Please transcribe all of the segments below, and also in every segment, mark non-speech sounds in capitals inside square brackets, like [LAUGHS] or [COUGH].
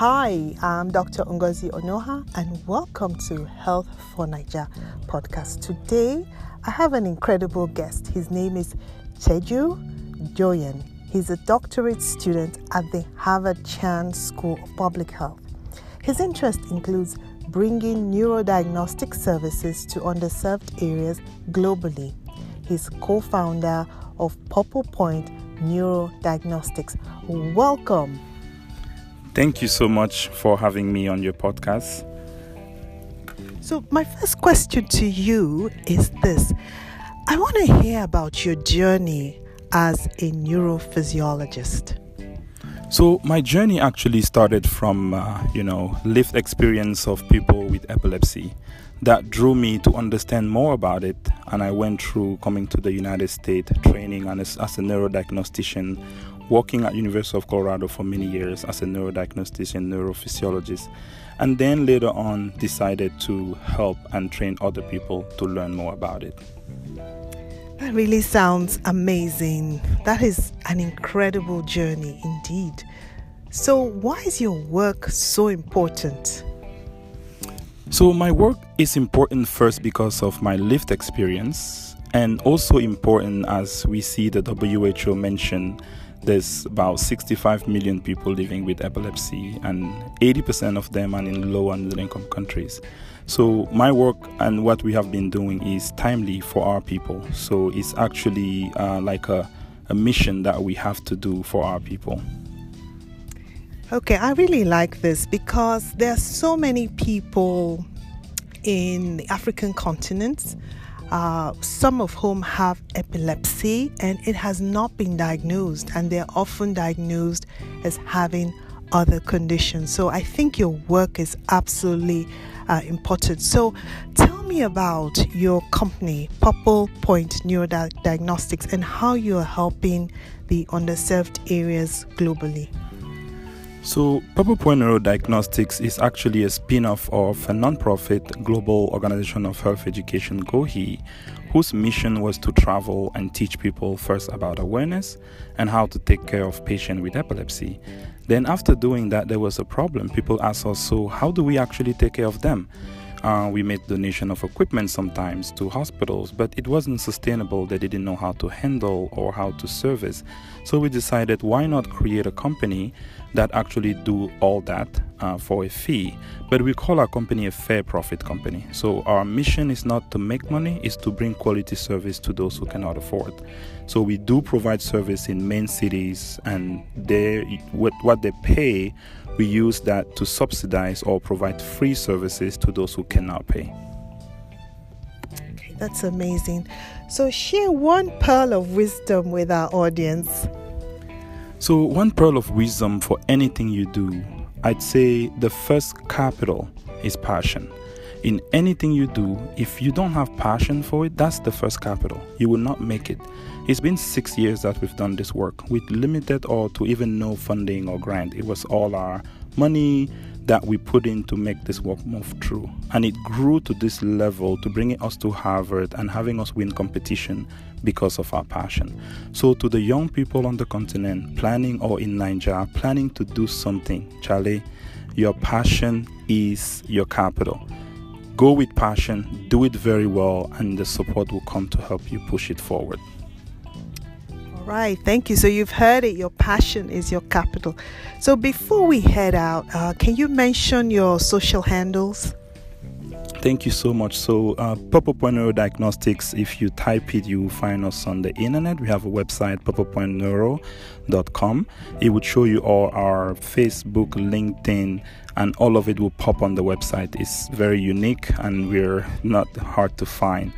Hi, I'm Dr. Ngozi Onoha, and welcome to Health for Naija podcast. Today, I have an incredible guest. His name is Teguo Djoyum. He's a doctorate student at the Harvard Chan School of Public Health. His interest includes bringing neurodiagnostic services to underserved areas globally. He's co founder of Purple Point Neurodiagnostics. Welcome. Thank you so much for having me on your podcast. So, my first question to you is this I want to hear about your journey as a neurophysiologist. So my journey actually started from uh, you know lived experience of people with epilepsy that drew me to understand more about it and I went through coming to the United States training as, as a neurodiagnostician working at University of Colorado for many years as a neurodiagnostician neurophysiologist and then later on decided to help and train other people to learn more about it. That really sounds amazing. That is an incredible journey indeed. So, why is your work so important? So, my work is important first because of my lived experience, and also important as we see the WHO mention there's about 65 million people living with epilepsy, and 80% of them are in low and middle income countries. So, my work and what we have been doing is timely for our people. So, it's actually uh, like a, a mission that we have to do for our people. Okay, I really like this because there are so many people in the African continent, uh, some of whom have epilepsy, and it has not been diagnosed, and they're often diagnosed as having other conditions. So I think your work is absolutely uh, important. So, tell me about your company, Purple Point Neurodiagnostics, and how you are helping the underserved areas globally. So, Purple Point Neurodiagnostics is actually a spin off of a non-profit global organization of health education, GOHI, whose mission was to travel and teach people first about awareness and how to take care of patients with epilepsy. Then, after doing that, there was a problem. People asked us, so how do we actually take care of them? Uh, we made donation of equipment sometimes to hospitals, but it wasn't sustainable. They didn't know how to handle or how to service. So we decided, why not create a company that actually do all that uh, for a fee? But we call our company a fair profit company. So our mission is not to make money; is to bring quality service to those who cannot afford. So we do provide service in main cities, and they what, what they pay we use that to subsidize or provide free services to those who cannot pay. Okay, that's amazing. So, share one pearl of wisdom with our audience. So, one pearl of wisdom for anything you do, I'd say the first capital is passion. In anything you do, if you don't have passion for it, that's the first capital. You will not make it. It's been six years that we've done this work with limited or to even no funding or grant. It was all our money that we put in to make this work move through. And it grew to this level to bringing us to Harvard and having us win competition because of our passion. So, to the young people on the continent planning or in Nigeria, planning to do something, Charlie, your passion is your capital Go with passion, do it very well, and the support will come to help you push it forward. All right, thank you. So you've heard it, your passion is your capital. So before we head out, uh, can you mention your social handles? Thank you so much. So, uh, Purple Point Neuro Diagnostics, if you type it, you will find us on the internet. We have a website, purplepointneuro.com. It would show you all our Facebook, LinkedIn, and all of it will pop on the website. It's very unique and we're not hard to find.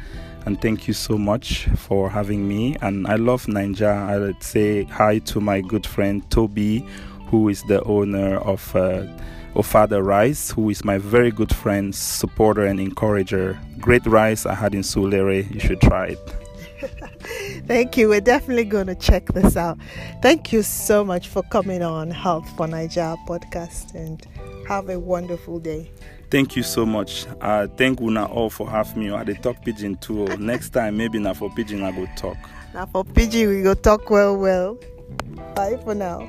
And thank you so much for having me. And I love Naija. I would say hi to my good friend Toby, who is the owner of. Uh, Ofada Rice, who is my very good friend, supporter, and encourager. Great rice I had in Surulere. You should try it. [LAUGHS] Thank you. We're definitely going to check this out. Thank you so much for coming on Health for Nigeria podcast and have a wonderful day. Thank you so much. Uh, thank Una all for having me. I did talk pidgin too. [LAUGHS] Next time, maybe not for pidgin, I go talk. Now for pidgin, we go talk well, well. Bye for now.